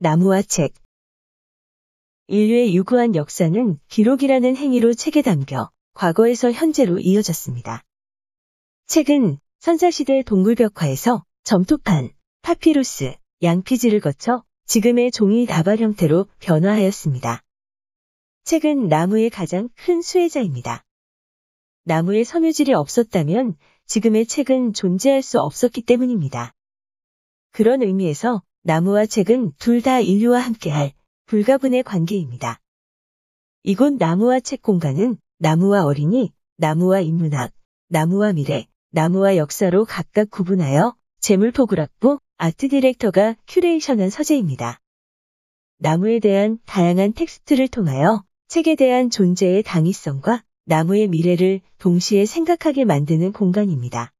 나무와 책. 인류의 유구한 역사는 기록이라는 행위로 책에 담겨 과거에서 현재로 이어졌습니다. 책은 선사시대 동굴벽화에서 점토판, 파피루스, 양피지를 거쳐 지금의 종이 다발 형태로 변화하였습니다. 책은 나무의 가장 큰 수혜자입니다. 나무의 섬유질이 없었다면 지금의 책은 존재할 수 없었기 때문입니다. 그런 의미에서 나무와 책은 둘 다 인류와 함께할 불가분의 관계입니다. 이곳 나무와 책 공간은 나무와 어린이, 나무와 인문학, 나무와 미래, 나무와 역사로 각각 구분하여 제물포구락부 art director가 curation한 서재입니다. 나무에 대한 다양한 텍스트를 통하여 책에 대한 존재의 당위성과 나무의 미래를 동시에 생각하게 만드는 공간입니다.